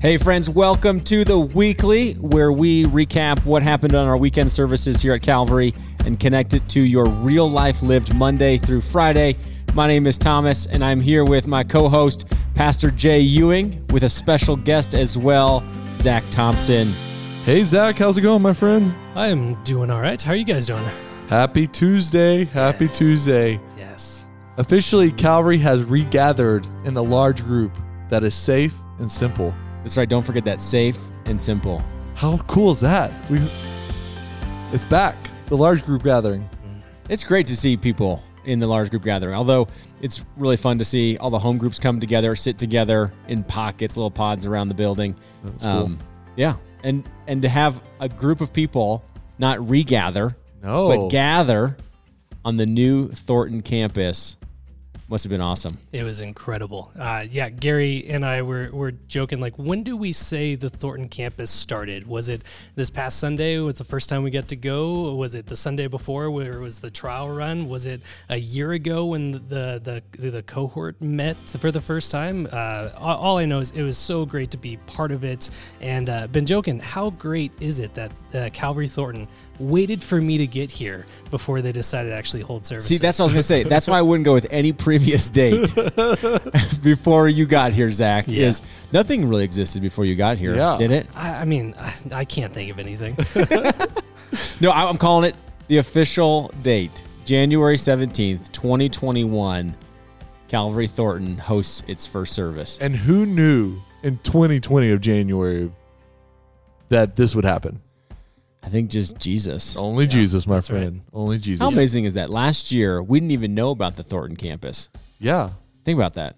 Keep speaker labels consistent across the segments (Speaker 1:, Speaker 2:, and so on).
Speaker 1: Hey, friends, welcome to the weekly where we recap what happened on our weekend services here at Calvary and connect it to your real life lived Monday through Friday. My name is Thomas, and I'm here with my co host, Pastor Jay Ewing, with a special guest as well, Zach Thompson.
Speaker 2: Hey, Zach, how's it going, my friend?
Speaker 3: I am doing all right. How are you guys doing?
Speaker 2: Happy Tuesday. Happy
Speaker 3: Yes.
Speaker 2: Tuesday.
Speaker 3: Yes.
Speaker 2: Officially, Calvary has regathered in a large group that is safe and simple.
Speaker 1: That's right, don't forget that safe and simple.
Speaker 2: How cool is that? We, it's back, the large group gathering.
Speaker 1: It's great to see people in the large group gathering. Although it's really fun to see all the home groups come together, sit together in pockets, little pods around the building. Um,
Speaker 2: cool.
Speaker 1: yeah, and and to have a group of people not regather,
Speaker 2: No.
Speaker 1: but gather on the new Thornton campus must have been awesome.
Speaker 3: It was incredible. Uh, yeah, Gary and I were, were joking, like, when do we say the Thornton campus started? Was it this past Sunday? Was the first time we got to go? Was it the Sunday before where it was the trial run? Was it a year ago when the the, the cohort met for the first time? Uh, all, all I know is it was so great to be part of it. And uh, been joking, how great is it that uh, Calvary Thornton waited for me to get here before they decided to actually hold services?
Speaker 1: See, that's what I was gonna say. That's why I wouldn't go with any previous date before you got here, Zach.
Speaker 3: Yeah.
Speaker 1: Is nothing really existed before you got here,
Speaker 2: Yeah.
Speaker 1: did it?
Speaker 3: I, I mean, I, I can't think of anything.
Speaker 1: No, I- I'm calling it the official date, January 17th, 2021. Calvary Thornton hosts its first service.
Speaker 2: And who knew in 2020 of January that this would happen?
Speaker 1: I think just Jesus.
Speaker 2: Only Jesus, my
Speaker 3: that's right.
Speaker 2: friend. Only Jesus.
Speaker 1: How amazing is that? Last year, we didn't even know about the Thornton campus.
Speaker 2: Yeah,
Speaker 1: Think about that.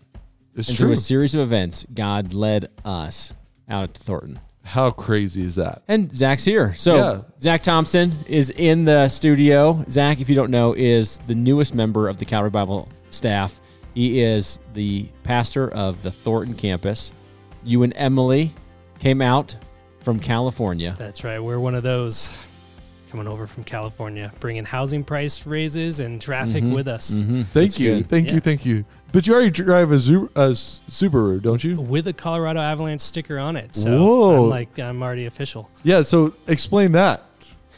Speaker 2: it's
Speaker 1: and
Speaker 2: true.
Speaker 1: through a series of events, God led us out to Thornton.
Speaker 2: How crazy is that?
Speaker 1: And Zach's here. So
Speaker 2: Yeah.
Speaker 1: Zach Thompson is in the studio. Zach, if you don't know, is the newest member of the Calvary Bible staff. He is the pastor of the Thornton campus. You and Emily came out from California.
Speaker 3: That's right. We're one of those coming over from California, bringing housing price raises and traffic
Speaker 1: Mhm.
Speaker 3: with us.
Speaker 1: Mhm.
Speaker 2: Thank
Speaker 1: That's
Speaker 2: you.
Speaker 1: good.
Speaker 2: Thank you. Thank you. But you already drive a, Zu- a S- Subaru, don't you?
Speaker 3: With a Colorado Avalanche sticker on it. So
Speaker 2: Whoa.
Speaker 3: I'm like, I'm already official.
Speaker 2: Yeah, so explain that.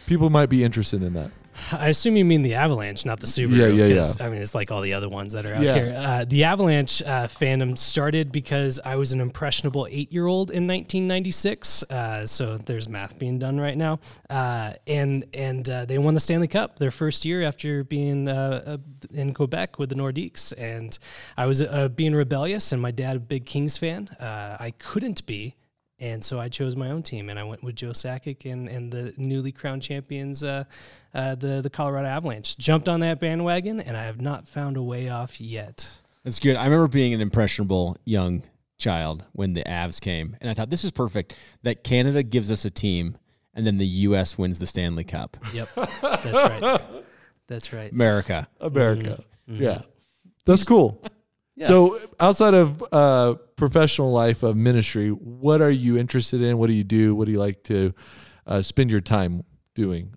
Speaker 2: People might be interested in that.
Speaker 3: I assume you mean the Avalanche, not the Subaru.
Speaker 2: Yeah, yeah,
Speaker 3: 'cause, I mean, it's like all the other ones that are out
Speaker 2: Yeah.
Speaker 3: here. Uh, the Avalanche uh, fandom started because I was an impressionable eight-year-old in 1996. Uh, so there's math being done right now, uh, and and uh, they won the Stanley Cup their first year after being uh, uh, in Quebec with the Nordiques. And I was uh, being rebellious, and my dad a big Kings fan. Uh, I couldn't be. And so I chose my own team, and I went with Joe Sakic and, and the newly crowned champions, uh, uh, the the Colorado Avalanche. Jumped on that bandwagon, and I have not found a way off yet.
Speaker 1: That's good. I remember being an impressionable young child when the Avs came, and I thought this is perfect that Canada gives us a team, and then the U.S. wins the Stanley Cup.
Speaker 3: Yep, that's right. That's right.
Speaker 1: America.
Speaker 2: America.
Speaker 3: Mm-hmm.
Speaker 2: Yeah. That's cool. So, outside of uh, professional life of ministry, what are you interested in? What do you do? What do you like to uh, spend your time doing?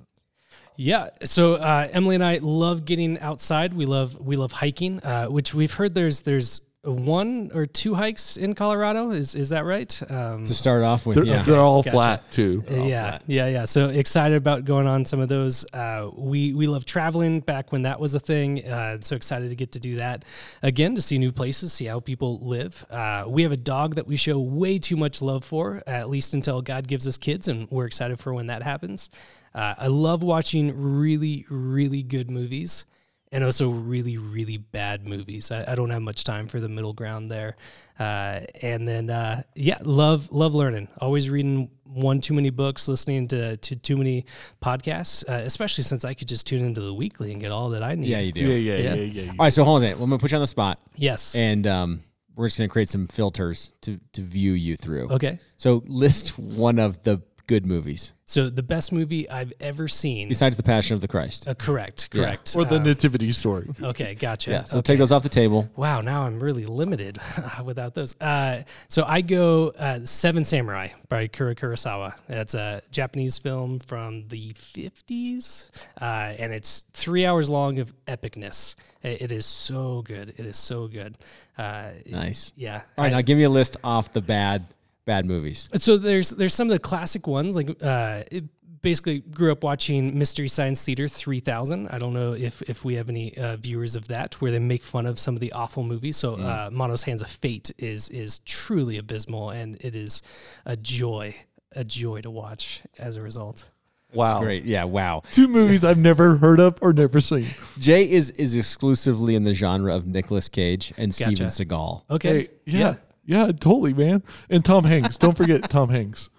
Speaker 3: Yeah. So uh, Emily and I love getting outside. We love we love hiking, uh, which we've heard there's there's one or two hikes in Colorado. Is is that right? Um,
Speaker 1: To start off with,
Speaker 2: They're,
Speaker 1: yeah.
Speaker 2: they're all
Speaker 3: Gotcha.
Speaker 2: flat too.
Speaker 3: Uh, yeah, yeah, yeah. So excited about going on some of those. Uh, we we love traveling back when that was a thing. Uh, so excited to get to do that again to see new places, see how people live. Uh, we have a dog that we show way too much love for, at least until God gives us kids, and we're excited for when that happens. Uh, I love watching really really good movies. And also really, really bad movies. I, I don't have much time for the middle ground there. Uh, and then, uh, yeah, love love learning. Always reading one too many books, listening to, to too many podcasts, uh, especially since I could just tune into the weekly and get all that I need.
Speaker 1: yeah, you do.
Speaker 2: Yeah, yeah, yeah,
Speaker 3: Yeah.
Speaker 2: yeah. yeah.
Speaker 1: All right, so hold on a second. I'm gonna put you on the spot,
Speaker 3: Yes.
Speaker 1: and um, we're just gonna create some filters to to view you through.
Speaker 3: okay.
Speaker 1: So list one of the good movies
Speaker 3: So the best movie I've ever seen.
Speaker 1: besides The Passion of the Christ.
Speaker 3: Uh, correct.
Speaker 1: Yeah.
Speaker 3: Correct.
Speaker 2: Or the
Speaker 3: Um,
Speaker 2: nativity story.
Speaker 3: okay. Gotcha.
Speaker 1: Yeah, so
Speaker 3: okay.
Speaker 1: take those off the table.
Speaker 3: Wow, now I'm really limited without those. Uh, so I go uh, Seven Samurai by Kura Kurosawa. It's a Japanese film from the 50s, uh, and it's three hours long of epicness. It, it is so good. It is so good. Uh,
Speaker 1: Nice.
Speaker 3: Yeah.
Speaker 1: All right,
Speaker 3: I-
Speaker 1: now give me a list off the bad bad movies?
Speaker 3: So there's there's some of the classic ones like uh, it basically grew up watching Mystery Science Theater 3000. I don't know if if we have any uh, viewers of that where they make fun of some of the awful movies. So uh, Manos Hands of Fate is is truly abysmal, and it is a joy a joy to watch as a result.
Speaker 2: wow.
Speaker 1: Great. Yeah. Wow.
Speaker 2: Two movies I've never heard of or never seen.
Speaker 1: Jay is is exclusively in the genre of Nicolas Cage and Steven Seagal.
Speaker 3: Okay.
Speaker 2: Hey, yeah, yeah, totally, man. And Tom Hanks. Don't forget Tom Hanks.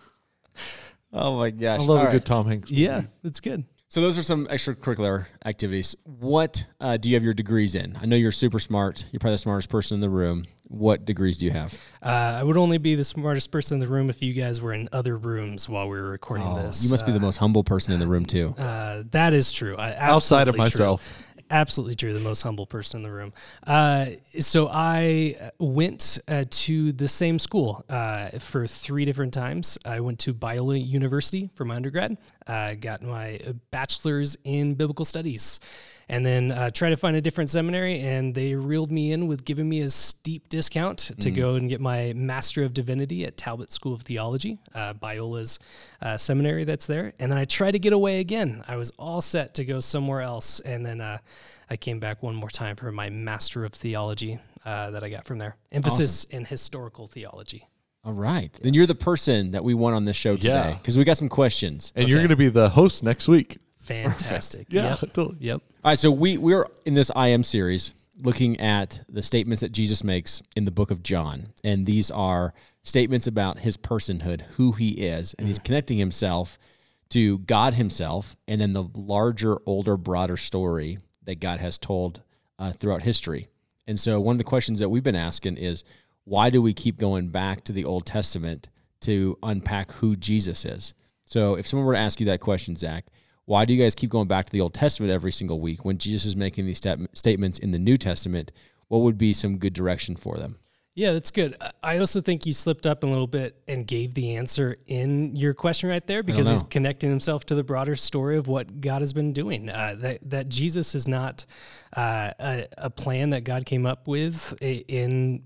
Speaker 1: Oh my gosh.
Speaker 2: I love
Speaker 1: All
Speaker 2: a
Speaker 1: right.
Speaker 2: good Tom Hanks.
Speaker 3: Yeah, it's good.
Speaker 1: So those are some extracurricular activities. What uh, do you have your degrees in? I know you're super smart. You're probably the smartest person in the room. What degrees do you have?
Speaker 3: Uh, I would only be the smartest person in the room if you guys were in other rooms while we were recording this.
Speaker 1: Oh, you must be the most humble person in the room too.
Speaker 3: Uh, that is true. I,
Speaker 2: Outside of
Speaker 3: myself. true. Absolutely true. The most humble person in the room. Uh, so I went uh, to the same school uh, for three different times. I went to Biola University for my undergrad. I got my bachelor's in biblical studies. And then uh, tried to find a different seminary, and they reeled me in with giving me a steep discount to go and get my Master of Divinity at Talbot School of Theology, uh, Biola's uh, seminary that's there. And then I tried to get away again. I was all set to go somewhere else, and then uh, I came back one more time for my Master of Theology uh, that I got from there. Emphasis in historical theology.
Speaker 1: All right. Then you're the person that we want on this show today
Speaker 2: Yeah.
Speaker 1: because we got some questions.
Speaker 2: And you're going to be the host next week.
Speaker 3: Fantastic.
Speaker 2: Yeah,
Speaker 3: Yep.
Speaker 2: totally.
Speaker 3: Yep.
Speaker 1: All right, so we we're in this IM series looking at the statements that Jesus makes in the book of John, and these are statements about his personhood, who he is, and he's connecting himself to God Himself, and then the larger, older, broader story that God has told uh, throughout history. And so, one of the questions that we've been asking is, why do we keep going back to the Old Testament to unpack who Jesus is? So, if someone were to ask you that question, Zach, why do you guys keep going back to the Old Testament every single week when Jesus is making these stat- statements in the New Testament? What would be some good direction for them?
Speaker 3: Yeah, that's good. I- I also think you slipped up a little bit and gave the answer in your question right there because he's connecting himself to the broader story of what God has been doing. Uh, that that Jesus is not uh, a, a plan that God came up with in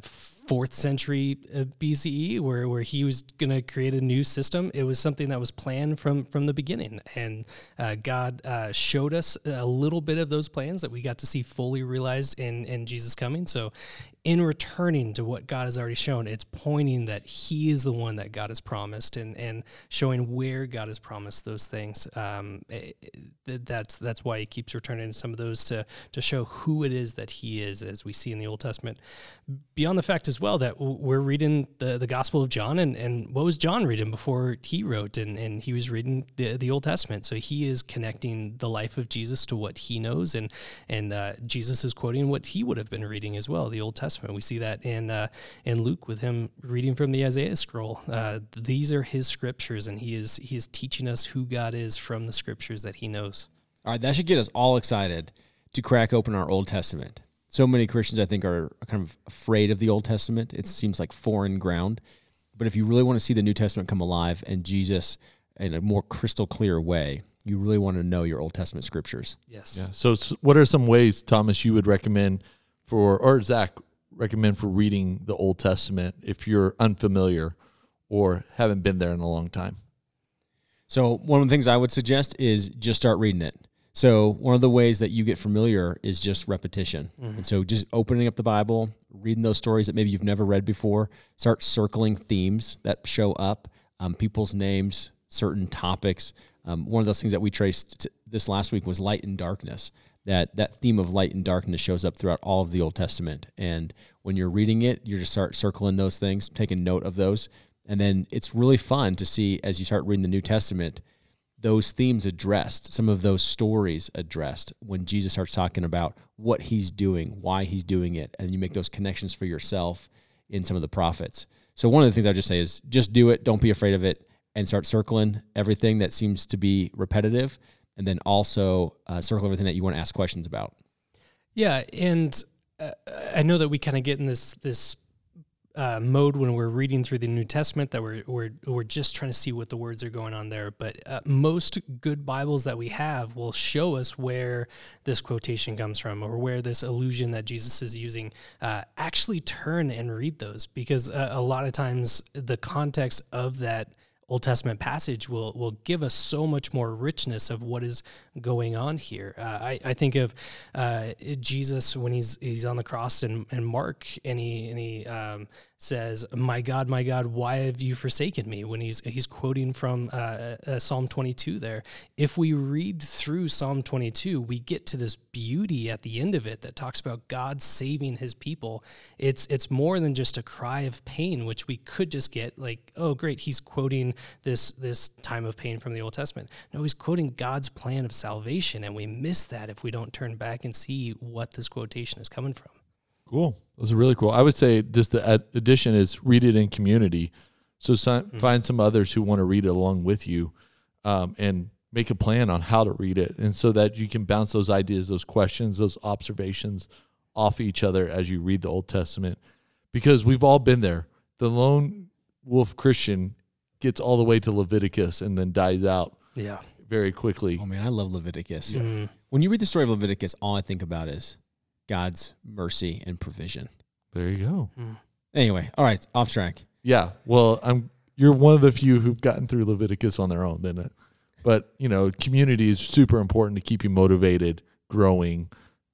Speaker 3: fourth century uh, BCE, where where he was going to create a new system. It was something that was planned from from the beginning, and uh, God uh, showed us a little bit of those plans that we got to see fully realized in in Jesus coming. So in returning to what God has already shown, it's pointing that He is the one that God has promised, and and showing where God has promised those things. Um, eh, eh, that's that's why He keeps returning to some of those to to show who it is that He is, as we see in the Old Testament. Beyond the fact as well that we're reading the the Gospel of John, and and what was John reading before he wrote, and and he was reading the the Old Testament, so he is connecting the life of Jesus to what he knows, and and uh, Jesus is quoting what he would have been reading as well, the Old Testament. We see that in uh, in Luke with him reading from the Isaiah scroll. Uh, these are his scriptures, and he is he is teaching us who God is from the scriptures that he knows.
Speaker 1: All right, that should get us all excited to crack open our Old Testament. So many Christians, I think, are kind of afraid of the Old Testament. It seems like foreign ground. But if you really want to see the New Testament come alive and Jesus in a more crystal clear way, you really want to know your Old Testament scriptures.
Speaker 3: Yes.
Speaker 2: Yeah. So, what are some ways, Thomas, you would recommend for, or Zach recommend for reading the Old Testament if you're unfamiliar or haven't been there in a long time?
Speaker 1: So one of the things I would suggest is just start reading it. So one of the ways that you get familiar is just repetition. And so just opening up the Bible, reading those stories that maybe you've never read before, start circling themes that show up, um, people's names, certain topics. Um, one of those things that we traced t- this last week was light and darkness. That that theme of light and darkness shows up throughout all of the Old Testament. And when you're reading it, you just start circling those things, taking note of those. And then it's really fun to see as you start reading the New Testament, those themes addressed, some of those stories addressed when Jesus starts talking about what he's doing, why he's doing it, and you make those connections for yourself in some of the prophets. So one of the things I just say is just do it, don't be afraid of it, and start circling everything that seems to be repetitive, and then also uh, circle everything that you want to ask questions about.
Speaker 3: Yeah, and uh, I know that we kind of get in this this uh, mode when we're reading through the New Testament that we're we're we're just trying to see what the words are going on there. But uh, most good Bibles that we have will show us where this quotation comes from or where this allusion that Jesus is using. Uh, actually, turn and read those because uh, a lot of times the context of that Old Testament passage will will give us so much more richness of what is going on here. Uh, I, I think of uh, Jesus when he's he's on the cross and, and Mark and he and he um, says, "My God, my God, why have you forsaken me?" When he's he's quoting from uh, uh, Psalm 22 there. If we read through Psalm 22, we get to this beauty at the end of it that talks about God saving His people. It's it's more than just a cry of pain, which we could just get like, "Oh, great, he's quoting this this time of pain from the Old Testament." No, he's quoting God's plan of salvation, and we miss that if we don't turn back and see what this quotation is coming from.
Speaker 2: Cool. Those are really cool. I would say just the addition is read it in community. So mm-hmm. find some others who want to read it along with you, um, and make a plan on how to read it, and so that you can bounce those ideas, those questions, those observations off each other as you read the Old Testament, because we've all been there. The lone wolf Christian gets all the way to Leviticus and then dies out.
Speaker 3: Yeah.
Speaker 2: Very quickly.
Speaker 1: Oh man, I love Leviticus. Mm-hmm. When you read the story of Leviticus, all I think about is God's mercy and provision.
Speaker 2: There you go.
Speaker 1: Mm. Anyway, all right, off track.
Speaker 2: Yeah. Well, I'm you're one of the few who've gotten through Leviticus on their own, then it. But, you know, community is super important to keep you motivated, growing,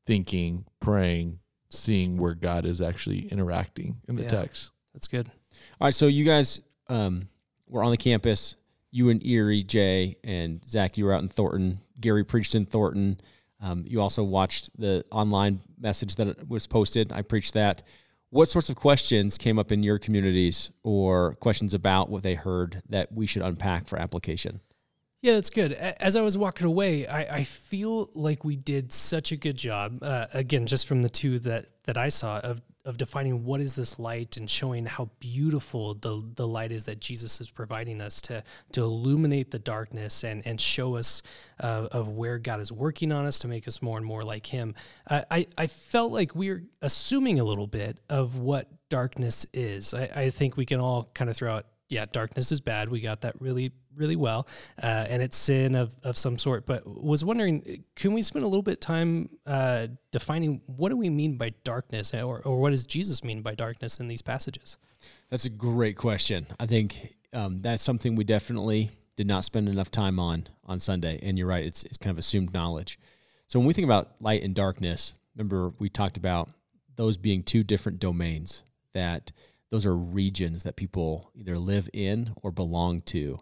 Speaker 2: thinking, praying, seeing where God is actually interacting in the yeah, text.
Speaker 3: That's good.
Speaker 1: All right, so you guys um, were on the campus. You and Erie, Jay, and Zach, you were out in Thornton. Gary preached in Thornton. Um, you also watched the online message that was posted. I preached that. What sorts of questions came up in your communities or questions about what they heard that we should unpack for application?
Speaker 3: Yeah, that's good. As I was walking away, I, I feel like we did such a good job. Uh, again, just from the two that that I saw of of defining what is this light and showing how beautiful the the light is that Jesus is providing us to to illuminate the darkness and and show us uh, of where God is working on us to make us more and more like Him. I I felt like we are assuming a little bit of what darkness is. I, I think we can all kind of throw out yeah, darkness is bad. We got that really, really well, uh, and it's sin of, of some sort. But was wondering, can we spend a little bit time uh, defining what do we mean by darkness, or or what does Jesus mean by darkness in these passages?
Speaker 1: That's a great question. I think um, that's something we definitely did not spend enough time on on Sunday. And you're right; it's it's kind of assumed knowledge. So when we think about light and darkness, remember we talked about those being two different domains that those are regions that people either live in or belong to.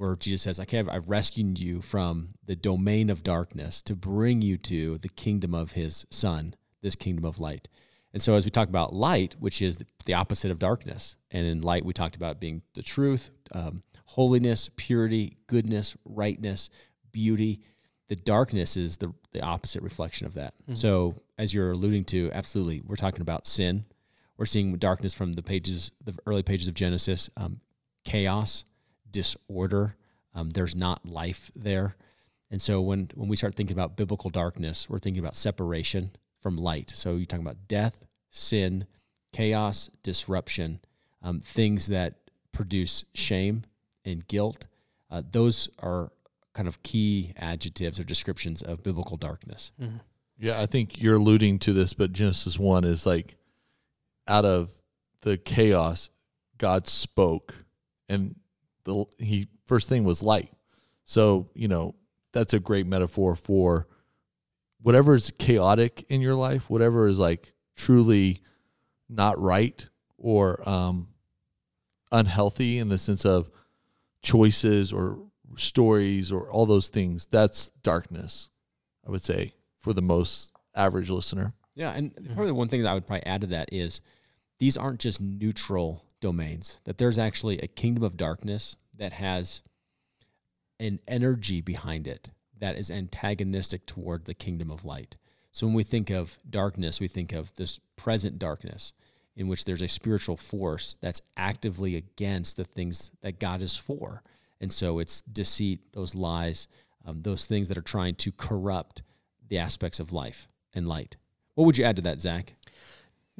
Speaker 1: Where Jesus says, Okay, I've, I've rescued you from the domain of darkness to bring you to the kingdom of his son, this kingdom of light. And so, as we talk about light, which is the opposite of darkness, and in light, we talked about being the truth, um, holiness, purity, goodness, rightness, beauty. The darkness is the, the opposite reflection of that. Mm-hmm. So, as you're alluding to, absolutely, we're talking about sin, we're seeing darkness from the pages, the early pages of Genesis, um, chaos, disorder. Um, there's not life there. And so when, when we start thinking about biblical darkness, we're thinking about separation from light. So you're talking about death, sin, chaos, disruption, um, things that produce shame and guilt. Uh, those are kind of key adjectives or descriptions of biblical darkness.
Speaker 2: Mm-hmm. Yeah, I think you're alluding to this, but Genesis 1 is like out of the chaos, God spoke, and the he first thing was light. So you know that's a great metaphor for whatever is chaotic in your life, whatever is like truly not right or um, unhealthy in the sense of choices or stories or all those things. That's darkness, I would say, for the most average listener.
Speaker 1: Yeah, and probably the one thing that I would probably add to that is these aren't just neutral domains, that there's actually a kingdom of darkness that has an energy behind it that is antagonistic toward the kingdom of light. So when we think of darkness, we think of this present darkness in which there's a spiritual force that's actively against the things that God is for. And so it's deceit, those lies, um, those things that are trying to corrupt the aspects of life and light. What would you add to that, Zach?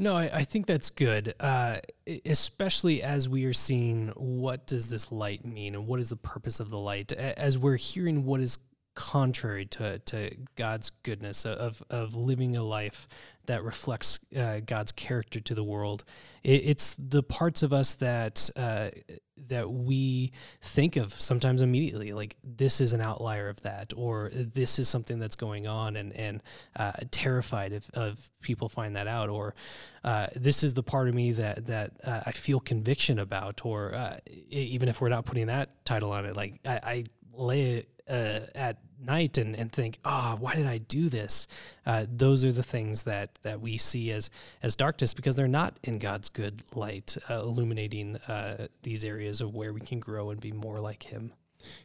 Speaker 3: No, I, I think that's good, uh, especially as we are seeing what does this light mean and what is the purpose of the light. As we're hearing what is contrary to, to God's goodness of, of living a life that reflects uh, God's character to the world. It, it's the parts of us that uh, that we think of sometimes immediately, like this is an outlier of that, or this is something that's going on, and and uh, terrified if of people find that out, or uh, this is the part of me that that uh, I feel conviction about, or uh, even if we're not putting that title on it, like I, I lay uh, at night and, and think, oh, why did I do this? Uh, those are the things that that we see as as darkness because they're not in God's good light, uh, illuminating uh, these areas of where we can grow and be more like Him.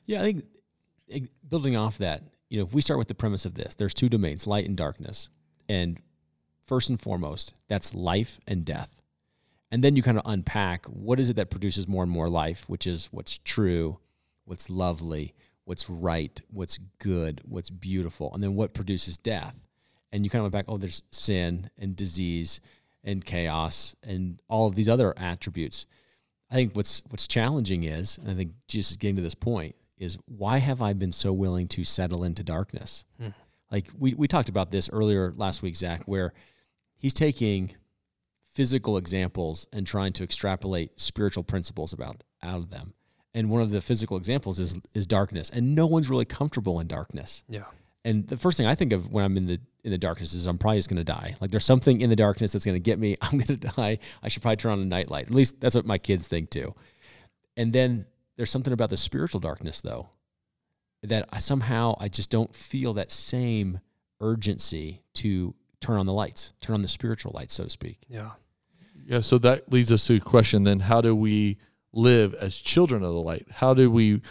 Speaker 1: Yeah, I think building off that, you know, if we start with the premise of this, there's two domains, light and darkness, and first and foremost, that's life and death. And then you kind of unpack what is it that produces more and more life, which is what's true, what's lovely, what's right, what's good, what's beautiful, and then what produces death. And you kind of went back, oh, there's sin and disease and chaos and all of these other attributes. I think what's what's challenging is, and I think Jesus is getting to this point, is why have I been so willing to settle into darkness? Hmm. Like we, we talked about this earlier last week, Zach, where he's taking physical examples and trying to extrapolate spiritual principles about out of them and one of the physical examples is is darkness and no one's really comfortable in darkness.
Speaker 3: Yeah.
Speaker 1: And the first thing i think of when i'm in the in the darkness is i'm probably just going to die. Like there's something in the darkness that's going to get me. I'm going to die. I should probably turn on a nightlight. At least that's what my kids think too. And then there's something about the spiritual darkness though that I, somehow i just don't feel that same urgency to turn on the lights turn on the spiritual lights so to speak.
Speaker 3: Yeah.
Speaker 2: Yeah so that leads us to a question then. How do we live as children of the light? How do we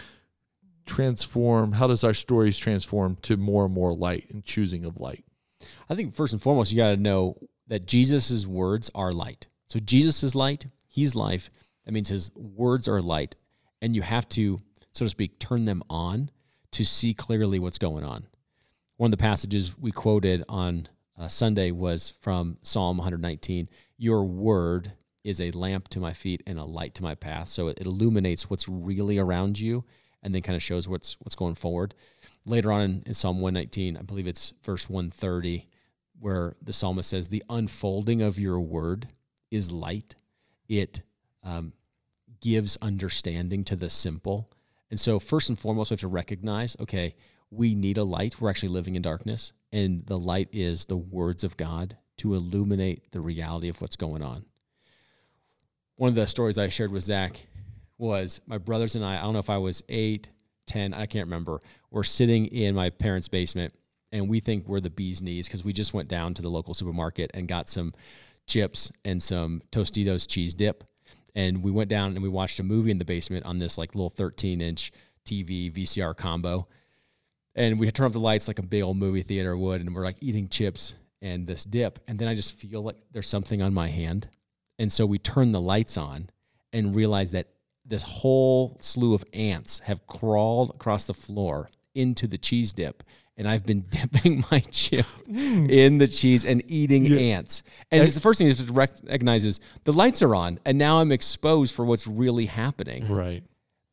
Speaker 2: transform? How does our stories transform to more and more light and choosing of light?
Speaker 1: I think first and foremost, you got to know that Jesus' words are light. So Jesus is light, he's life. That means his words are light. And you have to, so to speak, turn them on to see clearly what's going on. One of the passages we quoted on uh, Sunday was from Psalm 119 Your word is a lamp to my feet and a light to my path. So it, illuminates what's really around you and then kind of shows what's what's going forward. Later on in, in Psalm 119, I believe it's verse 130, where the psalmist says, The unfolding of your word is light. It um, gives understanding to the simple. And so, first and foremost, we have to recognize okay, we need a light. We're actually living in darkness. And the light is the words of God to illuminate the reality of what's going on one of the stories I shared with Zach was my brothers and I, I don't know if I was eight, 10, I can't remember. We're sitting in my parents' basement and we think we're the bee's knees because we just went down to the local supermarket and got some chips and some Tostitos cheese dip. And we went down and we watched a movie in the basement on this like little 13 inch TV VCR combo. And we had turned off the lights like a big old movie theater would. And we're like eating chips and this dip. And then I just feel like there's something on my hand. And so we turn the lights on and realize that this whole slew of ants have crawled across the floor into the cheese dip. And I've been dipping my chip mm. in the cheese and eating yeah. ants. And it's the first thing you have to recognize is the lights are on, and now I'm exposed for what's really happening.
Speaker 2: Right.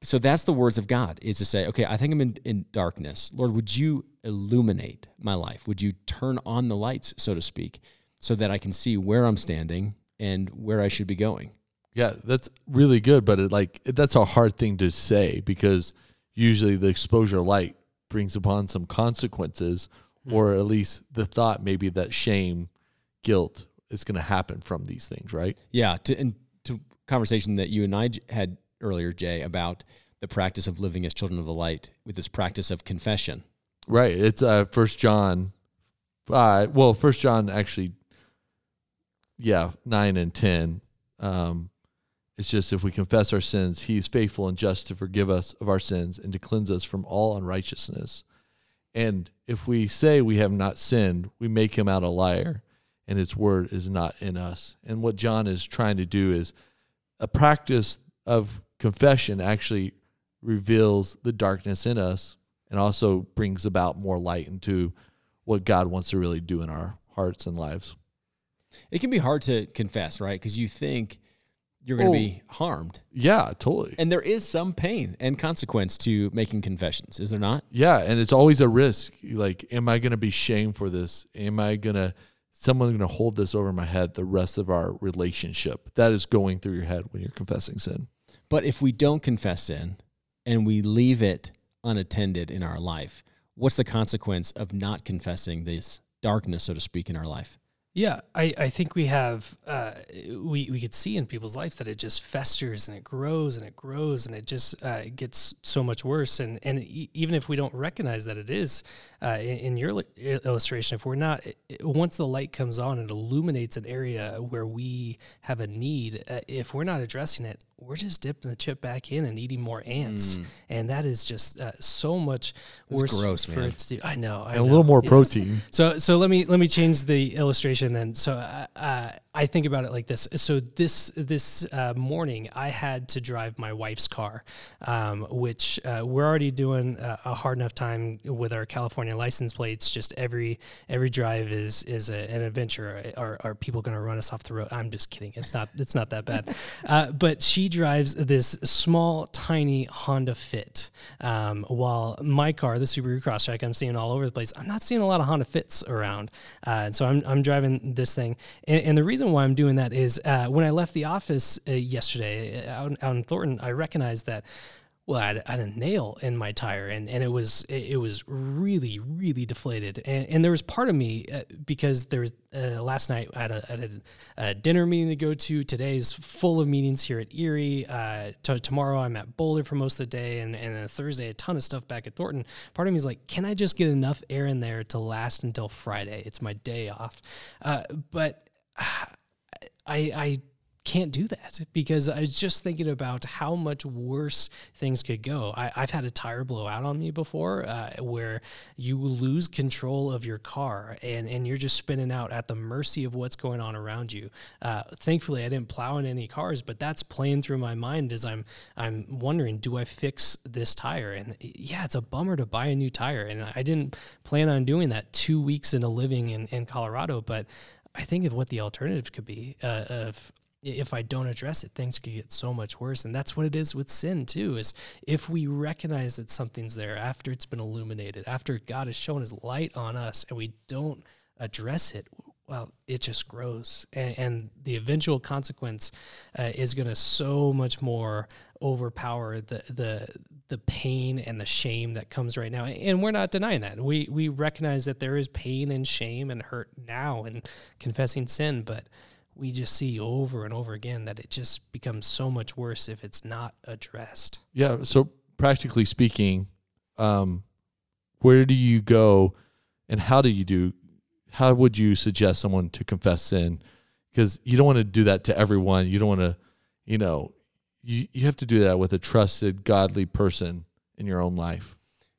Speaker 1: So that's the words of God is to say, okay, I think I'm in, in darkness. Lord, would you illuminate my life? Would you turn on the lights, so to speak, so that I can see where I'm standing and where I should be going.
Speaker 2: Yeah, that's really good, but it like that's a hard thing to say because usually the exposure light brings upon some consequences mm-hmm. or at least the thought maybe that shame, guilt is going to happen from these things, right?
Speaker 1: Yeah, to and to conversation that you and I had earlier Jay about the practice of living as children of the light with this practice of confession.
Speaker 2: Right. It's uh first John uh well first John actually yeah, nine and ten. Um, it's just if we confess our sins, He is faithful and just to forgive us of our sins and to cleanse us from all unrighteousness. And if we say we have not sinned, we make Him out a liar, and His word is not in us. And what John is trying to do is a practice of confession actually reveals the darkness in us and also brings about more light into what God wants to really do in our hearts and lives.
Speaker 1: It can be hard to confess, right? Because you think you're going to
Speaker 2: Oh.
Speaker 1: be harmed.
Speaker 2: Yeah, totally.
Speaker 1: And there is some pain and consequence to making confessions, is there not?
Speaker 2: Yeah, and it's always a risk. Like, am I going to be shamed for this? Am I going to, someone going to hold this over my head the rest of our relationship? That is going through your head when you're confessing sin.
Speaker 1: But if we don't confess sin and we leave it unattended in our life, what's the consequence of not confessing this darkness, so to speak, in our life?
Speaker 3: Yeah, I, I think we have uh, we we could see in people's life that it just festers and it grows and it grows and it just uh, gets so much worse. And and e- even if we don't recognize that it is uh, in, in your li- illustration if we're not i- once the light comes on it illuminates an area where we have a need uh, if we're not addressing it we're just dipping the chip back in and eating more ants and that is just uh, so much
Speaker 1: That's
Speaker 3: worse
Speaker 1: gross,
Speaker 3: for
Speaker 1: man.
Speaker 3: it to. I know I
Speaker 2: And a little more
Speaker 3: Yes.
Speaker 2: protein.
Speaker 3: So so let me let me change the illustration then. So uh, uh, I think about it like this. So this this uh, morning I had to drive my wife's car, um, which uh, we're already doing a, a hard enough time with our California license plates. Just every every drive is is a, an adventure. Are, are people going to run us off the road? I'm just kidding. It's not it's not that bad. Uh, but she drives this small tiny Honda Fit, um, while my car, the Subaru Crosstrek, I'm seeing all over the place. I'm not seeing a lot of Honda Fits around, uh, and so I'm I'm driving this thing. And, and the reason why I'm doing that is uh, when I left the office uh, yesterday uh, out, out in Thornton, I recognized that. Well, I had, I had a nail in my tire, and, and it was it, was really really deflated, and, and there was part of me uh, because there was uh, last night I had, a, I had a, a dinner meeting to go to. Today's full of meetings here at Erie. Uh, t- tomorrow I'm at Boulder for most of the day, and and Thursday a ton of stuff back at Thornton. Part of me is like, can I just get enough air in there to last until Friday? It's my day off, uh, but I I can't do that because I was just thinking about how much worse things could go. I, I've had a tire blow out on me before, uh, where you lose control of your car and and you're just spinning out at the mercy of what's going on around you. Uh, thankfully, I didn't plow in any cars, but that's playing through my mind as I'm I'm wondering, do I fix this tire? And yeah, it's a bummer to buy a new tire, and I didn't plan on doing that two weeks into living in in Colorado, but I think of what the alternative could be uh, of if I don't address it, things could get so much worse. And that's what it is with sin too. Is if we recognize that something's there after it's been illuminated, after God has shown His light on us, and we don't address it, well, it just grows, and, and the eventual consequence uh, is going to so much more overpower the the the pain and the shame that comes right now. And we're not denying that. We we recognize that there is pain and shame and hurt now in confessing sin, but we just see over and over again that it just becomes so much worse if it's not addressed.
Speaker 2: Yeah. So practically speaking, um, where do you go, and how do you do? How would you suggest someone to confess sin? Because you don't want to do that to everyone. You don't want to, you know, you you have to do that with a trusted, godly person in your own life.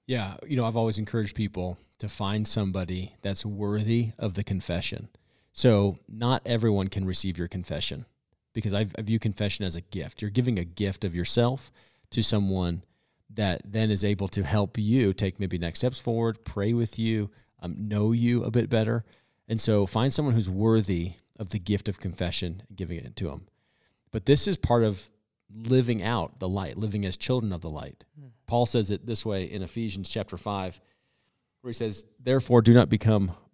Speaker 1: Yeah, you know, I've always encouraged people to find somebody that's worthy of the confession. So, not everyone can receive your confession because I view confession as a gift. You're giving a gift of yourself to someone that then is able to help you take maybe next steps forward, pray with you, um, know you a bit better. And so, find someone who's worthy of the gift of confession and giving it to them. But this is part of living out the light, living as children of the light. Paul says it this way in Ephesians chapter 5, where he says, Therefore, do not become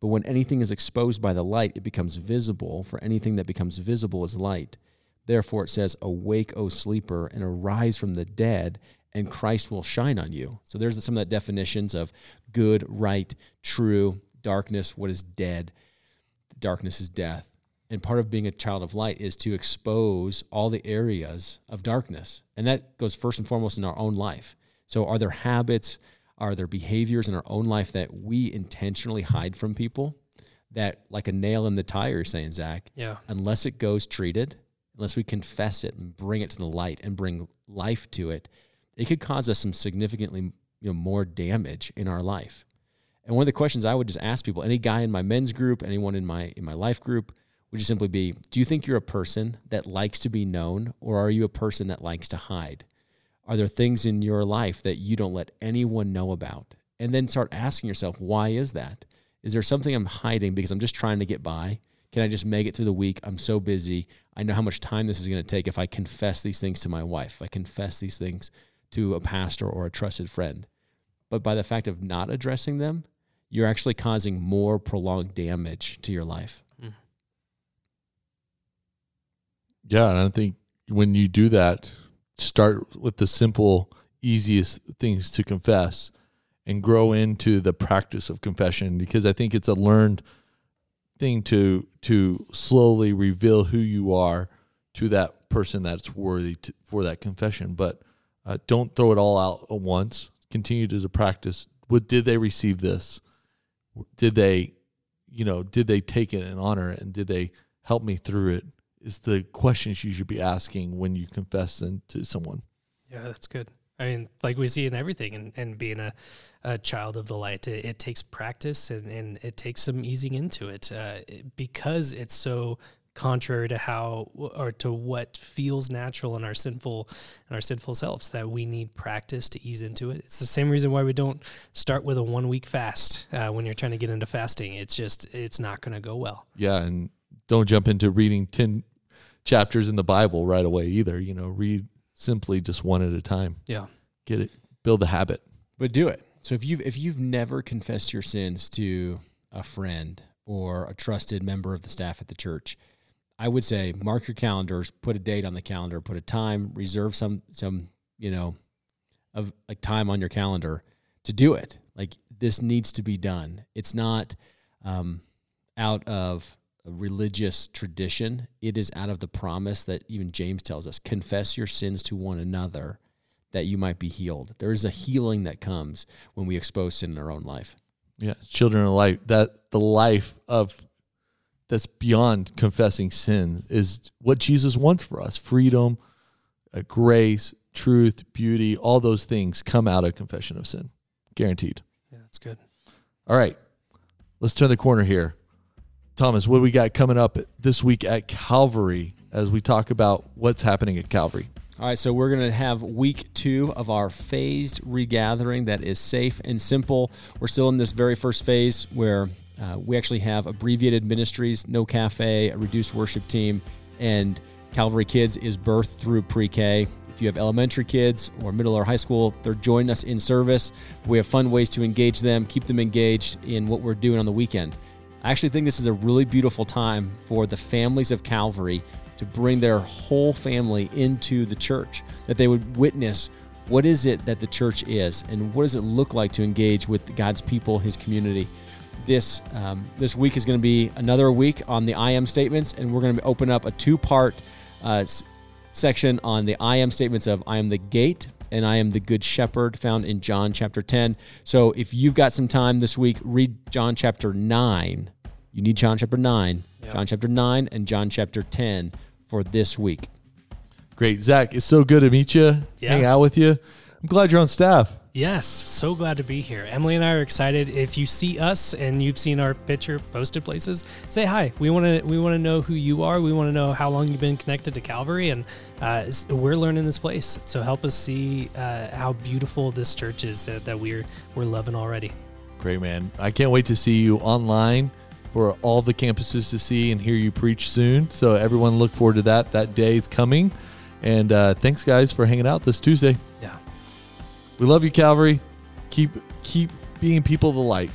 Speaker 1: But when anything is exposed by the light, it becomes visible, for anything that becomes visible is light. Therefore it says, Awake, O sleeper, and arise from the dead, and Christ will shine on you. So there's some of the definitions of good, right, true, darkness, what is dead. Darkness is death. And part of being a child of light is to expose all the areas of darkness. And that goes first and foremost in our own life. So are there habits, are there behaviors in our own life that we intentionally hide from people? That, like a nail in the tire, saying, Zach,
Speaker 3: Yeah.
Speaker 1: unless it goes treated, unless we confess it and bring it to the light and bring life to it, it could cause us some significantly you know more damage in our life. And one of the questions I would just ask people, any guy in my men's group, anyone in my in my life group, would just simply be, do you think you're a person that likes to be known or are you a person that likes to hide? Are there things in your life that you don't let anyone know about? And then start asking yourself, why is that? Is there something I'm hiding because I'm just trying to get by? Can I just make it through the week? I'm so busy. I know how much time this is going to take if I confess these things to my wife, if I confess these things to a pastor or a trusted friend. But by the fact of not addressing them, you're actually causing more prolonged damage to your life. Mm.
Speaker 2: Yeah, and I think when you do that, start with the simple, easiest things to confess and grow into the practice of confession because I think it's a learned thing to to slowly reveal who you are to that person that's worthy to, for that confession. But uh, don't throw it all out at once. Continue to practice. What did they receive this? Did they, you know, did they take it and honor it, and did they help me through it? Is the questions you should be asking when you confess to someone.
Speaker 3: Yeah, that's good. I mean, like we see in everything, and, and being a, a child of the light, it, it takes practice and, and it takes some easing into it uh, because it's so contrary to how or to what feels natural in our sinful in our sinful selves that we need practice to ease into it it's the same reason why we don't start with a one week fast uh, when you're trying to get into fasting it's just it's not going to go well
Speaker 2: yeah and don't jump into reading 10 chapters in the bible right away either you know read simply just one at a time
Speaker 3: yeah
Speaker 2: get it build the habit
Speaker 1: but do it so if you've if you've never confessed your sins to a friend or a trusted member of the staff at the church I would say mark your calendars, put a date on the calendar, put a time, reserve some some you know of like time on your calendar to do it. Like this needs to be done. It's not um, out of religious tradition. It is out of the promise that even James tells us: confess your sins to one another, that you might be healed. There is a healing that comes when we expose sin in our own life.
Speaker 2: Yeah, children of life. That the life of that's beyond confessing sin is what Jesus wants for us freedom, uh, grace, truth, beauty, all those things come out of confession of sin. Guaranteed.
Speaker 3: Yeah, that's good.
Speaker 2: All right. Let's turn the corner here. Thomas, what we got coming up this week at Calvary as we talk about what's happening at Calvary?
Speaker 1: All right, so we're going to have week two of our phased regathering that is safe and simple. We're still in this very first phase where uh, we actually have abbreviated ministries, no cafe, a reduced worship team, and Calvary Kids is birthed through pre K. If you have elementary kids or middle or high school, they're joining us in service. We have fun ways to engage them, keep them engaged in what we're doing on the weekend. I actually think this is a really beautiful time for the families of Calvary to bring their whole family into the church, that they would witness what is it that the church is and what does it look like to engage with God's people, his community. This um, this week is going to be another week on the I am statements, and we're going to open up a two part uh, section on the I am statements of I am the gate and I am the good shepherd, found in John chapter 10. So if you've got some time this week, read John chapter 9. You need John chapter 9, yep. John chapter 9, and John chapter 10 for this week.
Speaker 2: Great. Zach, it's so good to meet you, yeah. hang out with you. I'm glad you're on staff.
Speaker 3: Yes, so glad to be here. Emily and I are excited. If you see us and you've seen our picture posted places, say hi. We want to we want to know who you are. We want to know how long you've been connected to Calvary, and uh, we're learning this place. So help us see uh, how beautiful this church is that, that we're we're loving already.
Speaker 2: Great man! I can't wait to see you online for all the campuses to see and hear you preach soon. So everyone, look forward to that. That day is coming. And uh, thanks, guys, for hanging out this Tuesday. We love you, Calvary. Keep keep being people of the light.